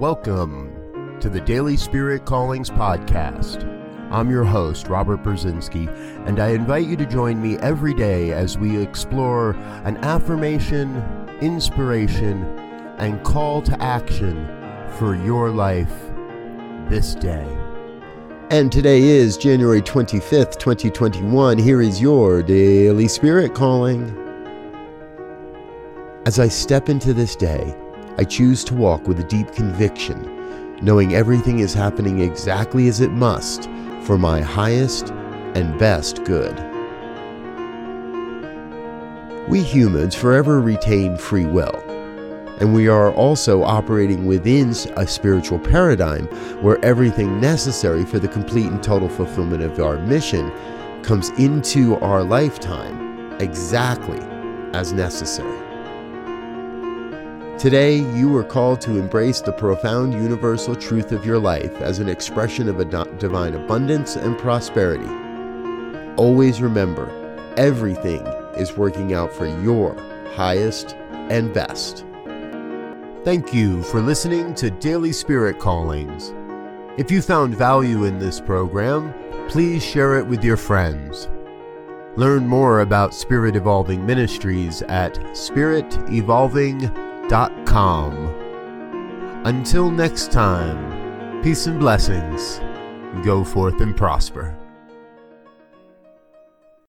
Welcome to the Daily Spirit Callings Podcast. I'm your host, Robert Brzezinski, and I invite you to join me every day as we explore an affirmation, inspiration, and call to action for your life this day. And today is January 25th, 2021. Here is your Daily Spirit Calling. As I step into this day, I choose to walk with a deep conviction, knowing everything is happening exactly as it must for my highest and best good. We humans forever retain free will, and we are also operating within a spiritual paradigm where everything necessary for the complete and total fulfillment of our mission comes into our lifetime exactly as necessary. Today, you are called to embrace the profound universal truth of your life as an expression of a divine abundance and prosperity. Always remember, everything is working out for your highest and best. Thank you for listening to Daily Spirit Callings. If you found value in this program, please share it with your friends. Learn more about Spirit Evolving Ministries at spiritevolving.com until next time, peace and blessings. Go forth and prosper.